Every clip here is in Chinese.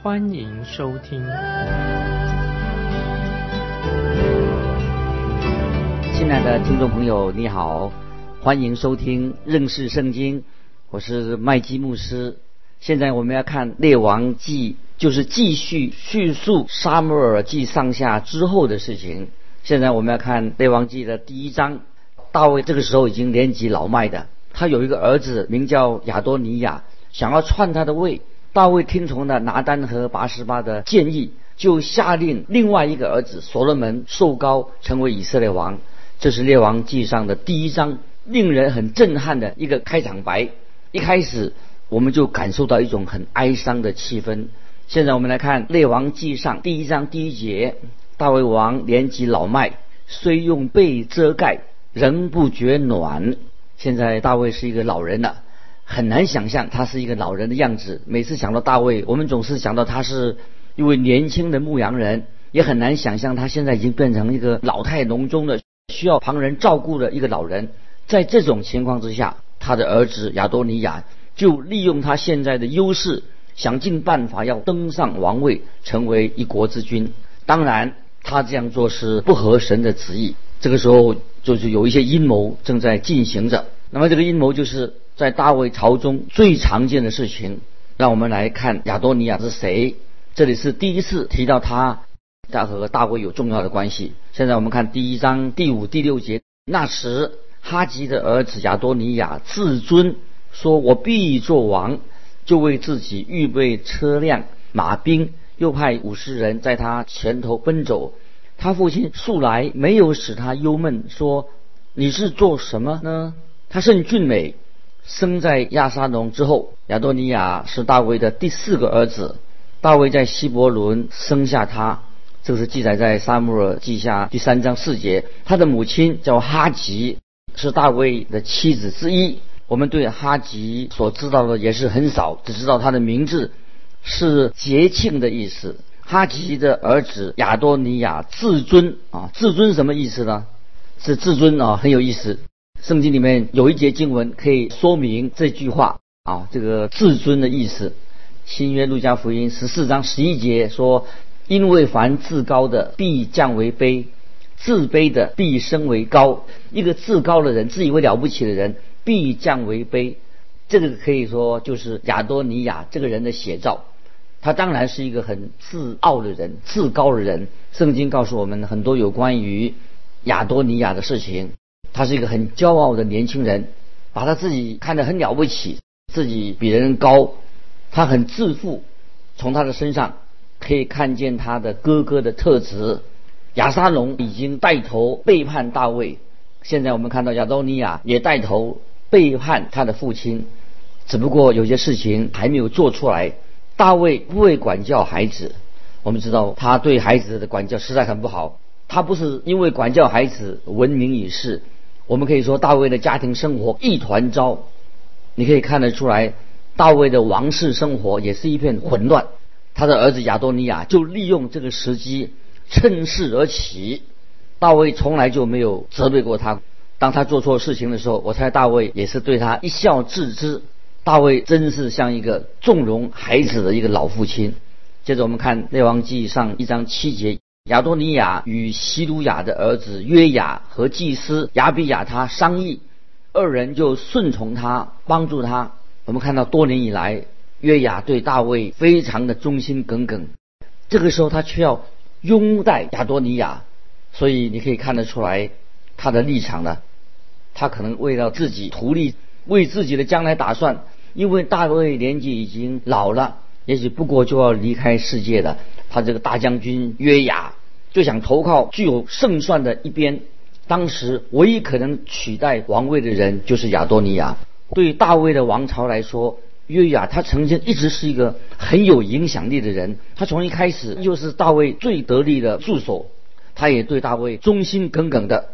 欢迎收听。亲爱的听众朋友，你好，欢迎收听认识圣经。我是麦基牧师。现在我们要看《列王记》，就是继续叙述沙漠耳记上下之后的事情。现在我们要看《列王记》的第一章。大卫这个时候已经年纪老迈的，他有一个儿子名叫亚多尼亚，想要篡他的位。大卫听从了拿丹和拔示巴的建议，就下令另外一个儿子所罗门受高成为以色列王。这是《列王记》上的第一章，令人很震撼的一个开场白。一开始我们就感受到一种很哀伤的气氛。现在我们来看《列王记上》第一章第一节：大卫王年纪老迈，虽用被遮盖，仍不觉暖。现在大卫是一个老人了，很难想象他是一个老人的样子。每次想到大卫，我们总是想到他是一位年轻的牧羊人，也很难想象他现在已经变成一个老态龙钟的、需要旁人照顾的一个老人。在这种情况之下，他的儿子亚多尼亚就利用他现在的优势，想尽办法要登上王位，成为一国之君。当然，他这样做是不合神的旨意。这个时候，就是有一些阴谋正在进行着。那么，这个阴谋就是在大卫朝中最常见的事情。让我们来看亚多尼亚是谁。这里是第一次提到他，他和大卫有重要的关系。现在我们看第一章第五、第六节。那时。哈吉的儿子亚多尼亚自尊说：“我必做王。”就为自己预备车辆、马兵，又派五十人在他前头奔走。他父亲素来没有使他忧闷，说：“你是做什么呢？”他甚俊美，生在亚沙龙之后。亚多尼亚是大卫的第四个儿子。大卫在希伯伦生下他，这是记载在撒母耳记下第三章四节。他的母亲叫哈吉。是大卫的妻子之一。我们对哈吉所知道的也是很少，只知道他的名字是节庆的意思。哈吉的儿子亚多尼亚至尊啊，至尊什么意思呢？是至尊啊，很有意思。圣经里面有一节经文可以说明这句话啊，这个至尊的意思。新约路加福音十四章十一节说：“因为凡至高的必降为卑。”自卑的必升为高，一个自高的人，自以为了不起的人，必降为卑。这个可以说就是亚多尼亚这个人的写照。他当然是一个很自傲的人，自高的人。圣经告诉我们很多有关于亚多尼亚的事情。他是一个很骄傲的年轻人，把他自己看得很了不起，自己比别人高，他很自负。从他的身上可以看见他的哥哥的特质。亚沙龙已经带头背叛大卫，现在我们看到亚多尼亚也带头背叛他的父亲，只不过有些事情还没有做出来。大卫不会管教孩子，我们知道他对孩子的管教实在很不好。他不是因为管教孩子闻名于世，我们可以说大卫的家庭生活一团糟。你可以看得出来，大卫的王室生活也是一片混乱。他的儿子亚多尼亚就利用这个时机。趁势而起，大卫从来就没有责备过他。当他做错事情的时候，我猜大卫也是对他一笑置之。大卫真是像一个纵容孩子的一个老父亲。接着我们看《列王记》上一章七节：亚多尼亚与希鲁雅的儿子约雅和祭司亚比亚他商议，二人就顺从他，帮助他。我们看到多年以来，约雅对大卫非常的忠心耿耿。这个时候他却要。拥戴亚多尼亚，所以你可以看得出来他的立场呢。他可能为了自己图利，为自己的将来打算。因为大卫年纪已经老了，也许不过就要离开世界了。他这个大将军约雅就想投靠具有胜算的一边。当时唯一可能取代王位的人就是亚多尼亚。对大卫的王朝来说，约雅他曾经一直是一个很有影响力的人，他从一开始就是大卫最得力的助手，他也对大卫忠心耿耿的。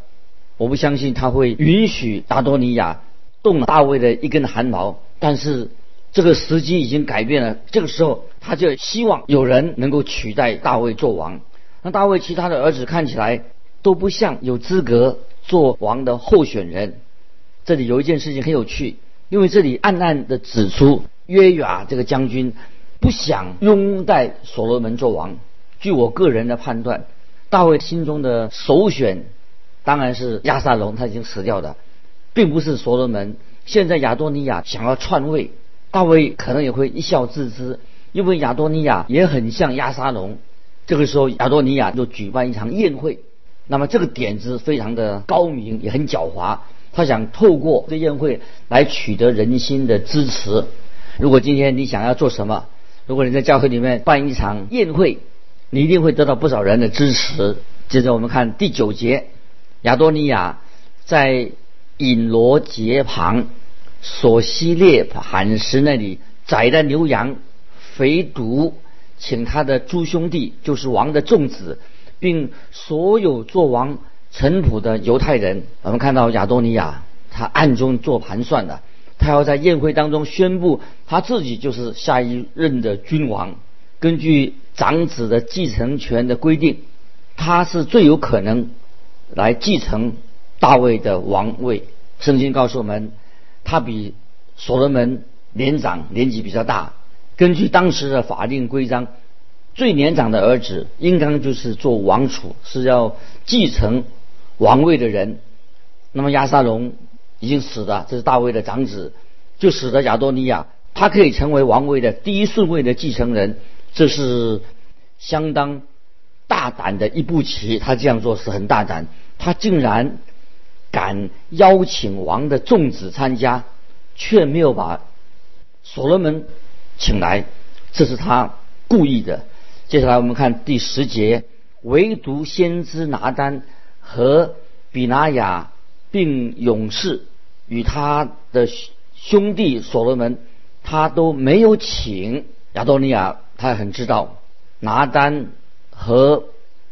我不相信他会允许亚多尼亚动了大卫的一根汗毛，但是这个时机已经改变了。这个时候，他就希望有人能够取代大卫做王。那大卫其他的儿子看起来都不像有资格做王的候选人。这里有一件事情很有趣，因为这里暗暗的指出约雅这个将军不想拥戴所罗门做王。据我个人的判断，大卫心中的首选。当然是亚撒龙，他已经死掉的，并不是所罗门。现在亚多尼亚想要篡位，大卫可能也会一笑置之，因为亚多尼亚也很像亚撒龙。这个时候，亚多尼亚就举办一场宴会。那么这个点子非常的高明，也很狡猾。他想透过这宴会来取得人心的支持。如果今天你想要做什么，如果你在教会里面办一场宴会，你一定会得到不少人的支持。接着我们看第九节。亚多尼亚在隐罗节旁索西列磐石那里宰了牛羊，肥犊，请他的诸兄弟，就是王的众子，并所有做王臣仆的犹太人。我们看到亚多尼亚，他暗中做盘算的，他要在宴会当中宣布他自己就是下一任的君王。根据长子的继承权的规定，他是最有可能。来继承大卫的王位。圣经告诉我们，他比所罗门年长，年纪比较大。根据当时的法定规章，最年长的儿子应当就是做王储，是要继承王位的人。那么亚撒龙已经死了，这是大卫的长子，就使得亚多尼亚他可以成为王位的第一顺位的继承人。这是相当。大胆的一步棋，他这样做是很大胆。他竟然敢邀请王的众子参加，却没有把所罗门请来，这是他故意的。接下来我们看第十节，唯独先知拿单和比拿雅并勇士与他的兄弟所罗门，他都没有请亚多尼亚。他很知道拿单。和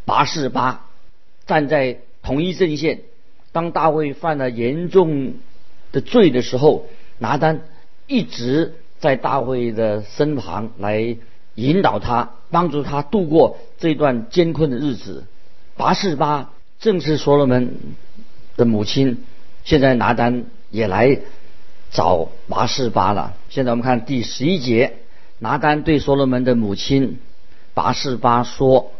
拔示巴站在同一阵线。当大卫犯了严重的罪的时候，拿单一直在大卫的身旁来引导他，帮助他度过这段艰困的日子。拔示巴正是所罗门的母亲，现在拿单也来找拔示巴了。现在我们看第十一节，拿单对所罗门的母亲。拔示巴说：“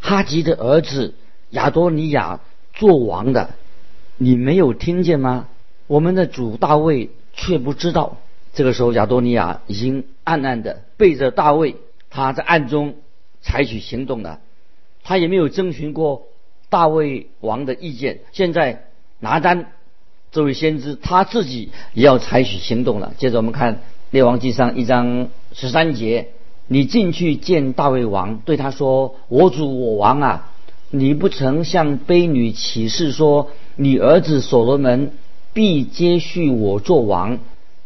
哈吉的儿子亚多尼亚做王的，你没有听见吗？我们的主大卫却不知道。”这个时候，亚多尼亚已经暗暗的背着大卫，他在暗中采取行动了。他也没有征询过大卫王的意见。现在拿单这位先知他自己也要采取行动了。接着我们看列王记上一章十三节。你进去见大卫王，对他说：“我主我王啊，你不曾向卑女起誓说，你儿子所罗门必接续我做王，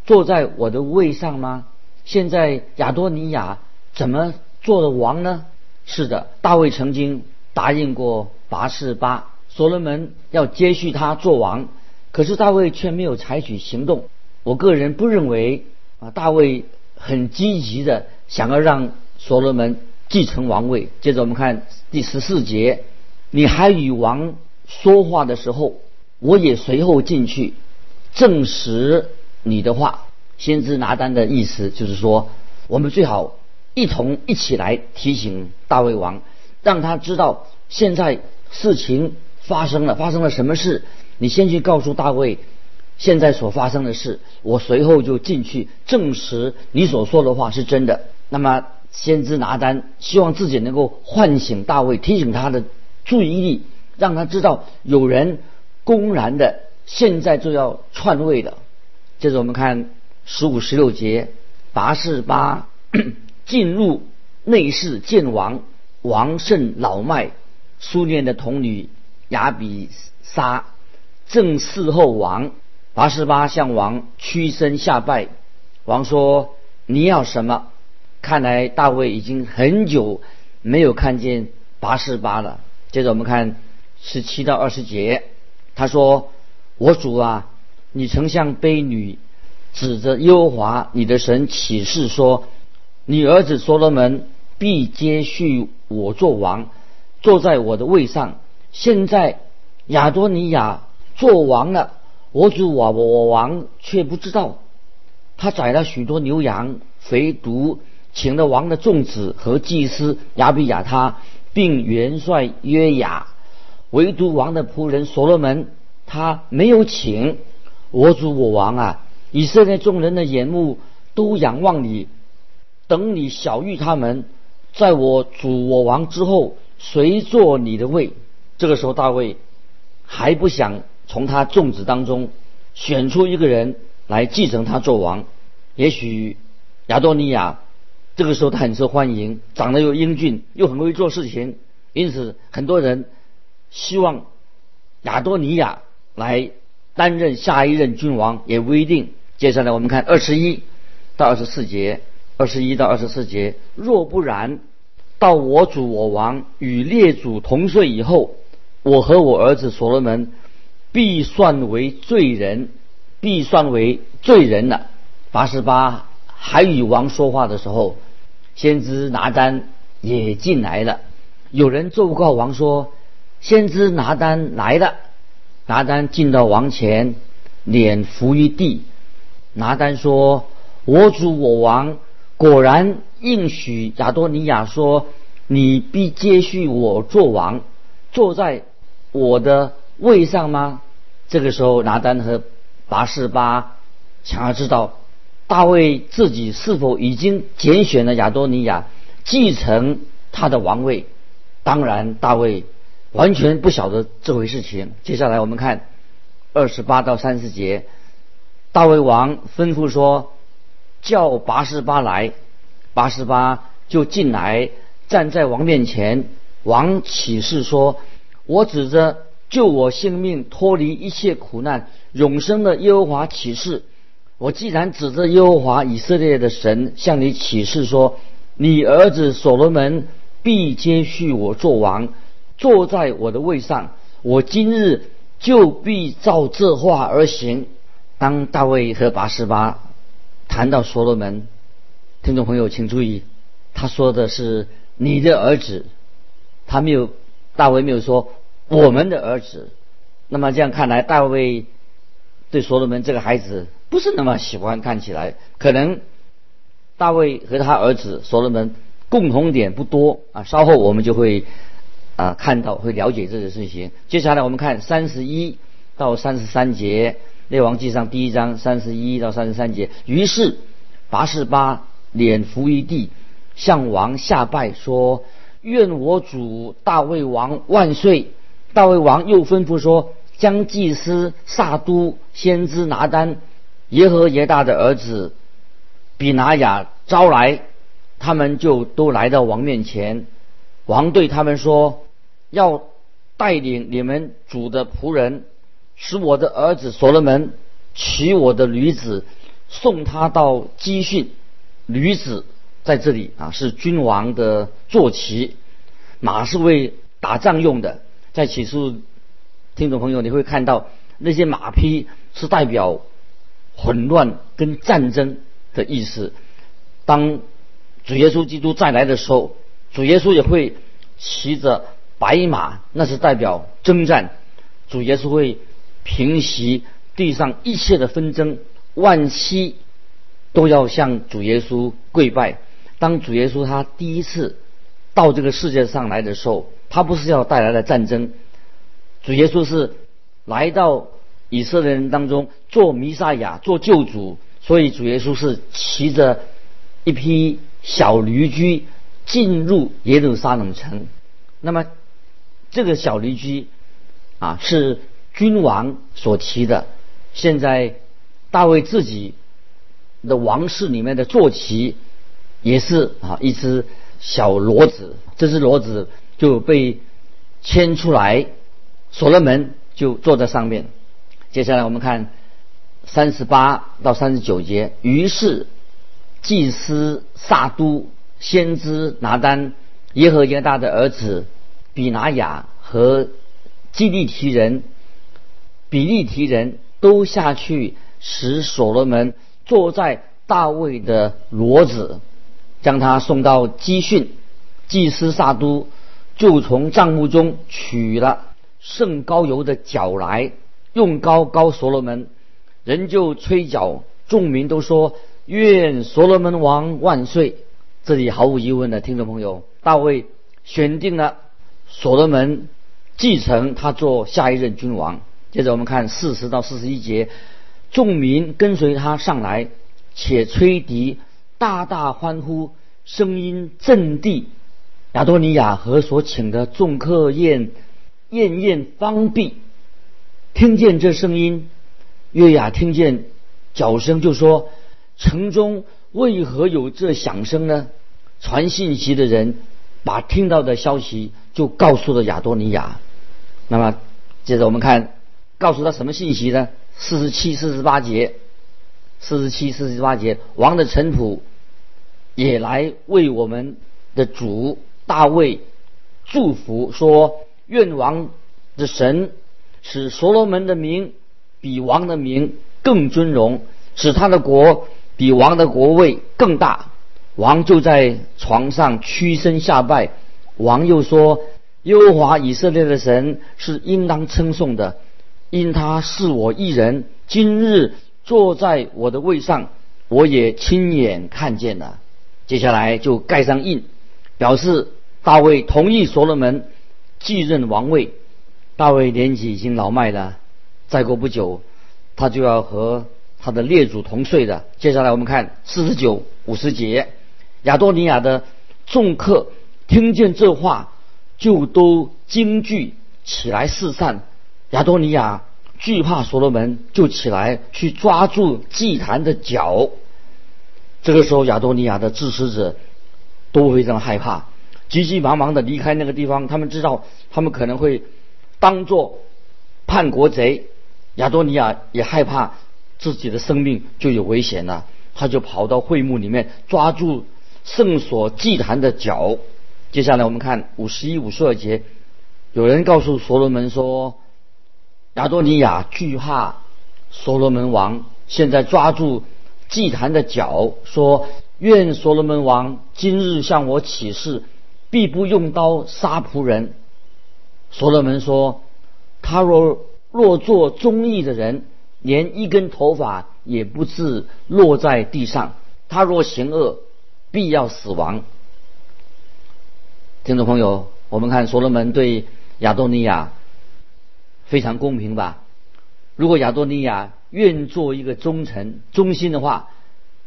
坐在我的位上吗？现在亚多尼亚怎么做了王呢？”是的，大卫曾经答应过拔示巴，所罗门要接续他做王，可是大卫却没有采取行动。我个人不认为啊，大卫很积极的。想要让所罗门继承王位。接着我们看第十四节，你还与王说话的时候，我也随后进去证实你的话。先知拿单的意思就是说，我们最好一同一起来提醒大卫王，让他知道现在事情发生了，发生了什么事。你先去告诉大卫，现在所发生的事，我随后就进去证实你所说的话是真的。那么，先知拿单希望自己能够唤醒大卫，提醒他的注意力，让他知道有人公然的现在就要篡位了。接着我们看十五、十六节，拔士巴 进入内室见王，王甚老迈，苏念的童女亚比沙正侍候王，拔士巴向王屈身下拜，王说。你要什么？看来大卫已经很久没有看见拔士巴了。接着我们看十七到二十节，他说：“我主啊，你曾向卑女指着优华你的神起誓说，你儿子所罗门必接续我做王，坐在我的位上。现在亚多尼亚做王了，我主我我王却不知道。”他宰了许多牛羊，肥犊，请了王的众子和祭司亚比亚他，并元帅约雅，唯独王的仆人所罗门，他没有请。我主我王啊，以色列众人的眼目都仰望你，等你小谕他们，在我主我王之后，谁坐你的位？这个时候大卫还不想从他众子当中选出一个人。来继承他做王，也许亚多尼亚这个时候他很受欢迎，长得又英俊，又很会做事情，因此很多人希望亚多尼亚来担任下一任君王，也不一定。接下来我们看二十一到二十四节，二十一到二十四节，若不然，到我主我王与列祖同岁以后，我和我儿子所罗门必算为罪人。必算为罪人了。八十八还与王说话的时候，先知拿单也进来了。有人奏告王说：“先知拿单来了。”拿单进到王前，脸伏于地。拿单说：“我主我王果然应许亚多尼亚说，你必接续我做王，坐在我的位上吗？”这个时候，拿单和。拔士巴想要知道大卫自己是否已经拣选了亚多尼亚继承他的王位。当然，大卫完全不晓得这回事情。接下来我们看二十八到三十节，大卫王吩咐说：“叫八十八来。”八十八就进来，站在王面前。王起誓说：“我指着。”救我性命，脱离一切苦难，永生的耶和华启示。我既然指着耶和华以色列的神向你启示说，你儿子所罗门必接续我做王，坐在我的位上。我今日就必照这话而行。当大卫和拔示巴谈到所罗门，听众朋友请注意，他说的是你的儿子，他没有大卫没有说。我们的儿子，那么这样看来，大卫对所罗门这个孩子不是那么喜欢。看起来，可能大卫和他儿子所罗门共同点不多啊。稍后我们就会啊看到，会了解这些事情。接下来我们看三十一到三十三节，《列王记上》第一章三十一到三十三节。于是拔示巴脸伏于地，向王下拜说：“愿我主大卫王万岁。”大卫王又吩咐说：“将祭司撒都、先知拿单、耶和耶大的儿子比拿雅招来，他们就都来到王面前。王对他们说：要带领你们主的仆人，使我的儿子所罗门娶我的女子，送他到基训。女子在这里啊，是君王的坐骑，马是为打仗用的。”在起诉听众朋友，你会看到那些马匹是代表混乱跟战争的意思。当主耶稣基督再来的时候，主耶稣也会骑着白马，那是代表征战。主耶稣会平息地上一切的纷争，万膝都要向主耶稣跪拜。当主耶稣他第一次到这个世界上来的时候。他不是要带来的战争，主耶稣是来到以色列人当中做弥撒亚、做救主，所以主耶稣是骑着一匹小驴驹进入耶路撒冷城。那么这个小驴驹啊是君王所骑的。现在大卫自己的王室里面的坐骑也是啊一只小骡子，这只骡子。就被牵出来，所罗门就坐在上面。接下来我们看三十八到三十九节。于是祭司撒都、先知拿丹、耶和耶大的儿子比拿雅和基利提人、比利提人都下去，使所罗门坐在大卫的骡子，将他送到基训。祭司撒都就从帐幕中取了圣膏油的脚来，用膏膏所罗门，人就吹角，众民都说。愿所罗门王万岁！这里毫无疑问的，听众朋友，大卫选定了所罗门继承他做下一任君王。接着我们看四十到四十一节，众民跟随他上来，且吹笛，大大欢呼，声音震地。亚多尼亚和所请的众客宴宴宴方毕，听见这声音，约雅听见脚声，就说。城中为何有这响声呢？传信息的人把听到的消息就告诉了亚多尼亚。那么，接着我们看，告诉他什么信息呢？四十七、四十八节，四十七、四十八节，王的臣仆也来为我们的主大卫祝福，说：愿王的神使所罗门的名比王的名更尊荣，使他的国。比王的国位更大，王就在床上屈身下拜。王又说：“耶和华以色列的神是应当称颂的，因他是我一人。今日坐在我的位上，我也亲眼看见了。”接下来就盖上印，表示大卫同意所罗门继任王位。大卫年纪已经老迈了，再过不久，他就要和。他的列祖同岁的。接下来我们看四十九、五十节，亚多尼亚的众客听见这话，就都惊惧起来四散。亚多尼亚惧怕所罗门，就起来去抓住祭坛的脚。这个时候，亚多尼亚的支持者都非常害怕，急急忙忙的离开那个地方。他们知道他们可能会当作叛国贼。亚多尼亚也害怕。自己的生命就有危险了，他就跑到会幕里面抓住圣所祭坛的脚。接下来我们看五十一、五十二节，有人告诉所罗门说：“亚多尼亚惧怕所罗门王，现在抓住祭坛的脚，说：愿所罗门王今日向我起誓，必不用刀杀仆人。”所罗门说：“他若若做忠义的人。”连一根头发也不至落在地上。他若行恶，必要死亡。听众朋友，我们看所罗门对亚多尼亚非常公平吧？如果亚多尼亚愿做一个忠臣、忠心的话，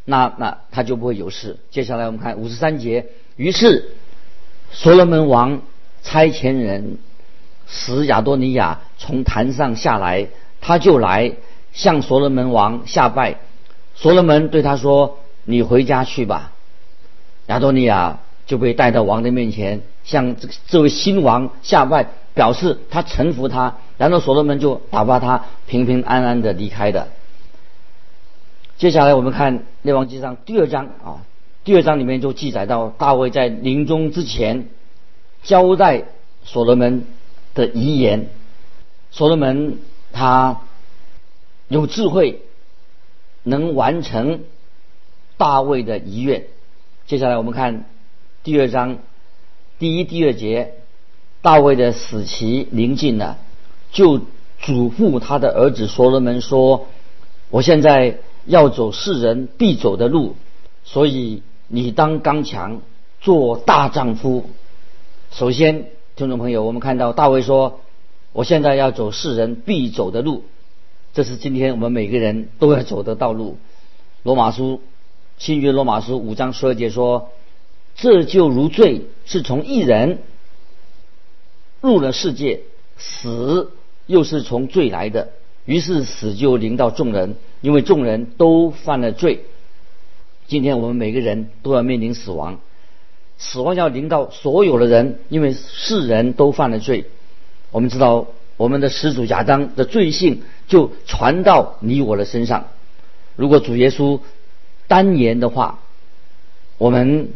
那那他就不会有事。接下来我们看五十三节。于是所罗门王差遣人使亚多尼亚从坛上下来，他就来。向所罗门王下拜，所罗门对他说：“你回家去吧。”亚多尼亚就被带到王的面前，向这这位新王下拜，表示他臣服他。然后所罗门就打发他平平安安的离开的。接下来我们看列王纪上第二章啊，第二章里面就记载到大卫在临终之前交代所罗门的遗言。所罗门他。有智慧，能完成大卫的遗愿。接下来我们看第二章第一、第二节，大卫的死期临近了，就嘱咐他的儿子所罗门说：“我现在要走世人必走的路，所以你当刚强，做大丈夫。”首先，听众朋友，我们看到大卫说：“我现在要走世人必走的路。”这是今天我们每个人都要走的道路。罗马书新约罗马书五章十二节说：“这就如罪是从一人入了世界，死又是从罪来的，于是死就临到众人，因为众人都犯了罪。今天我们每个人都要面临死亡，死亡要临到所有的人，因为世人都犯了罪。我们知道。”我们的始祖亚当的罪性就传到你我的身上。如果主耶稣单言的话，我们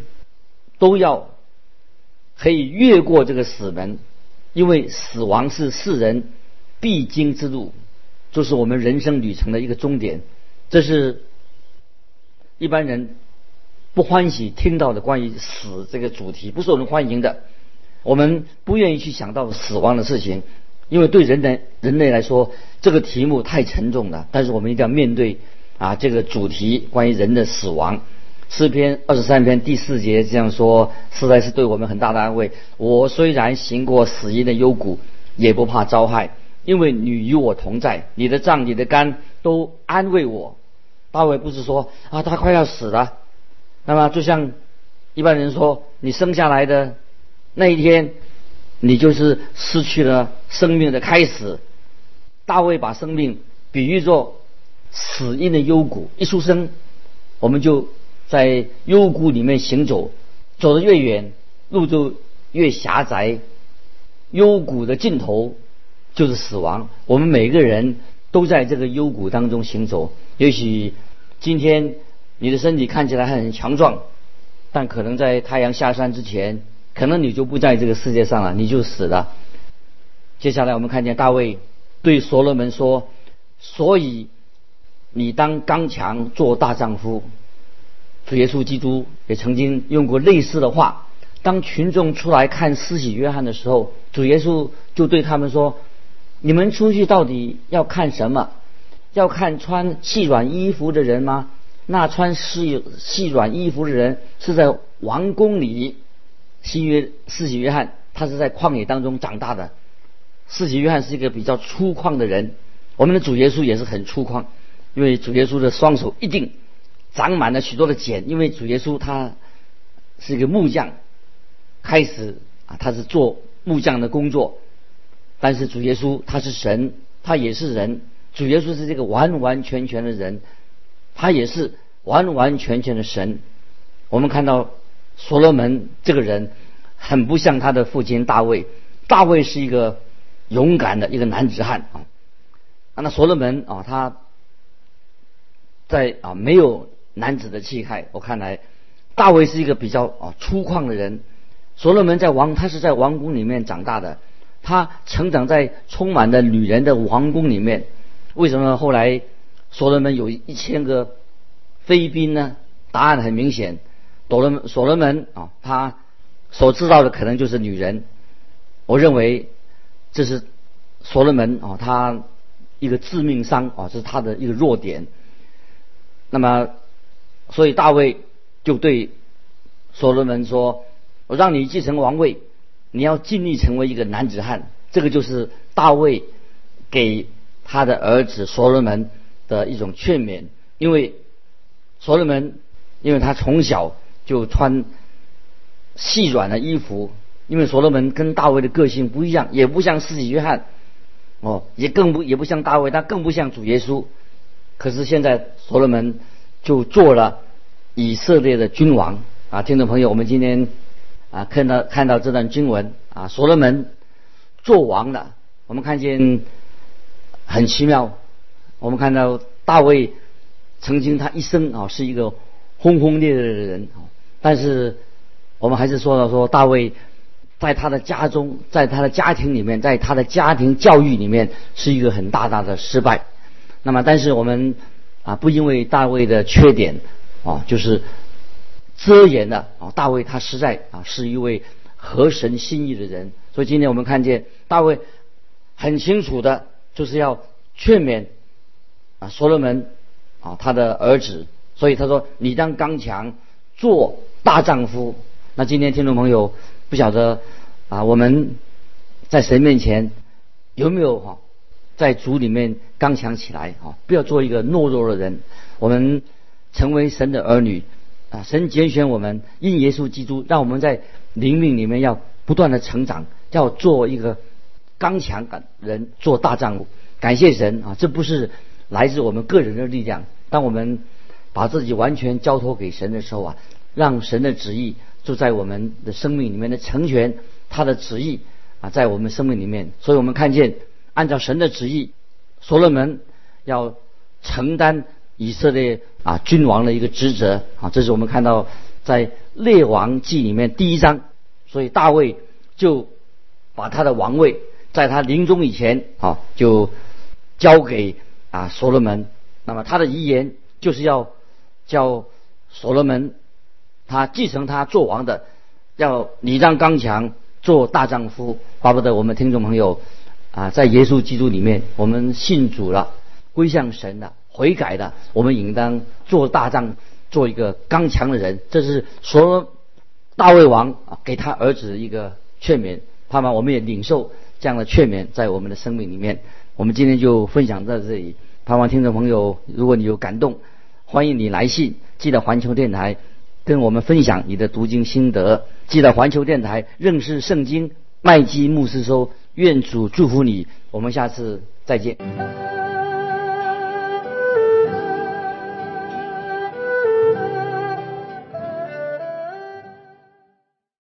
都要可以越过这个死门，因为死亡是世人必经之路，就是我们人生旅程的一个终点。这是一般人不欢喜听到的关于死这个主题，不受人欢迎的。我们不愿意去想到死亡的事情，因为对人类人类来说，这个题目太沉重了。但是我们一定要面对啊这个主题，关于人的死亡。诗篇二十三篇第四节这样说，实在是对我们很大的安慰。我虽然行过死荫的幽谷，也不怕遭害，因为你与我同在，你的杖、你的肝都安慰我。大卫不是说啊，他快要死了，那么就像一般人说，你生下来的那一天，你就是失去了生命的开始。大卫把生命比喻作死荫的幽谷，一出生我们就。在幽谷里面行走，走得越远，路就越狭窄。幽谷的尽头就是死亡。我们每个人都在这个幽谷当中行走。也许今天你的身体看起来很强壮，但可能在太阳下山之前，可能你就不在这个世界上了，你就死了。接下来我们看见大卫对所罗门说：“所以你当刚强，做大丈夫。”主耶稣基督也曾经用过类似的话。当群众出来看施洗约翰的时候，主耶稣就对他们说：“你们出去到底要看什么？要看穿细软衣服的人吗？那穿细细软衣服的人是在王宫里。新约四喜约翰他是在旷野当中长大的。四喜约翰是一个比较粗犷的人。我们的主耶稣也是很粗犷，因为主耶稣的双手一定。”长满了许多的茧，因为主耶稣他是一个木匠，开始啊他是做木匠的工作，但是主耶稣他是神，他也是人，主耶稣是这个完完全全的人，他也是完完全全的神。我们看到所罗门这个人很不像他的父亲大卫，大卫是一个勇敢的一个男子汉啊，那所罗门啊他在啊没有。男子的气概，我看来，大卫是一个比较啊粗犷的人。所罗门在王，他是在王宫里面长大的，他成长在充满了女人的王宫里面。为什么后来所罗门有一千个妃嫔呢？答案很明显，所罗门所罗门啊，他所知道的可能就是女人。我认为这是所罗门啊，他一个致命伤啊，这是他的一个弱点。那么。所以大卫就对所罗门说：“我让你继承王位，你要尽力成为一个男子汉。”这个就是大卫给他的儿子所罗门的一种劝勉。因为所罗门，因为他从小就穿细软的衣服，因为所罗门跟大卫的个性不一样，也不像司洗约翰，哦，也更不也不像大卫，他更不像主耶稣。可是现在所罗门。就做了以色列的君王啊！听众朋友，我们今天啊看到看到这段经文啊，所罗门做王了。我们看见很奇妙，我们看到大卫曾经他一生啊是一个轰轰烈烈的人，但是我们还是说到说大卫在他的家中，在他的家庭里面，在他的家庭教育里面是一个很大大的失败。那么，但是我们。啊，不因为大卫的缺点，啊，就是遮掩的啊。大卫他实在啊是一位合神心意的人，所以今天我们看见大卫很清楚的，就是要劝勉啊所罗门啊他的儿子，所以他说你当刚强，做大丈夫。那今天听众朋友不晓得啊我们在神面前有没有哈？在主里面刚强起来啊！不要做一个懦弱的人。我们成为神的儿女啊！神拣选我们，因耶稣基督，让我们在灵命里面要不断的成长，要做一个刚强的人，做大丈夫。感谢神啊！这不是来自我们个人的力量。当我们把自己完全交托给神的时候啊，让神的旨意就在我们的生命里面的成全，他的旨意啊，在我们生命里面。所以我们看见。按照神的旨意，所罗门要承担以色列啊君王的一个职责啊，这是我们看到在列王记里面第一章，所以大卫就把他的王位在他临终以前啊就交给啊所罗门。那么他的遗言就是要叫所罗门他继承他做王的，要礼让刚强，做大丈夫。巴不得我们听众朋友啊，在耶稣基督里面，我们信主了，归向神了，悔改了，我们应当做大丈夫，做一个刚强的人。这是说大卫王啊给他儿子一个劝勉，盼望我们也领受这样的劝勉，在我们的生命里面。我们今天就分享到这里。盼望听众朋友，如果你有感动，欢迎你来信，记得环球电台跟我们分享你的读经心得。记得环球电台认识圣经麦基牧师说，愿主祝福你。我们下次再见。